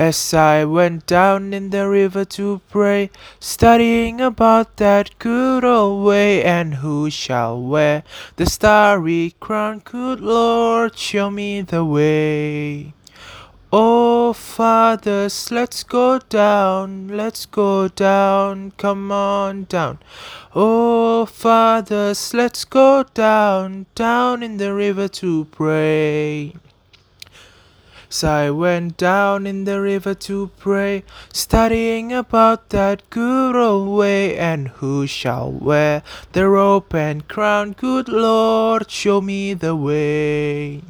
As I went down in the river to pray, studying about that good old way, and who shall wear the starry crown? Good Lord, show me the way. Oh, fathers, let's go down, let's go down, come on down. Oh, fathers, let's go down, down in the river to pray. So I went down in the river to pray, studying about that good old way, and who shall wear the robe and crown? Good Lord, show me the way.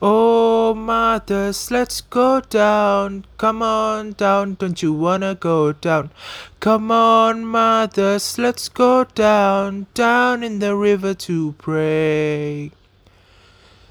Oh, mothers, let's go down. Come on down, don't you wanna go down? Come on, mothers, let's go down, down in the river to pray.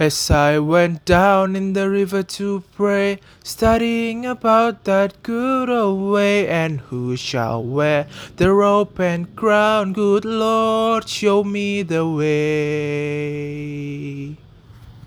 As I went down in the river to pray, studying about that good old way, and who shall wear the robe and crown? Good Lord, show me the way.